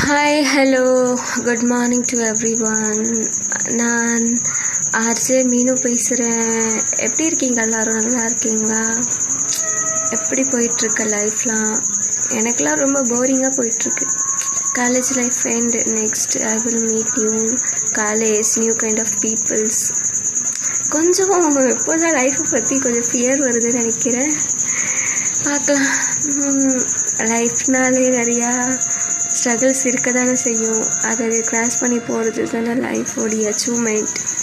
Hi hello good morning to everyone நான் RJ Meenu பேசுகிறேன் எப்படி இருக்கீங்க எல்லாரும்? நல்லா இருக்கீங்களா? எப்படி போயிட்டுருக்கு லைஃப்லாம் எனக்கெலாம் ரொம்ப போரிங்காக போயிட்டுருக்கு. College life and next I will meet new college new kind of peoples கொஞ்சம் எப்போதான் லைஃப்பை பற்றி கொஞ்சம் ஃபியர் வருதுன்னு நினைக்கிறேன். பார்க்கலாம். லைஃப்னாலே நிறையா ஸ்ட்ரகிள்ஸ் இருக்க தானே செய்யும். அதை கிராஸ் பண்ணி போகிறது தானே லைஃபோடைய அச்சீவ்மெண்ட்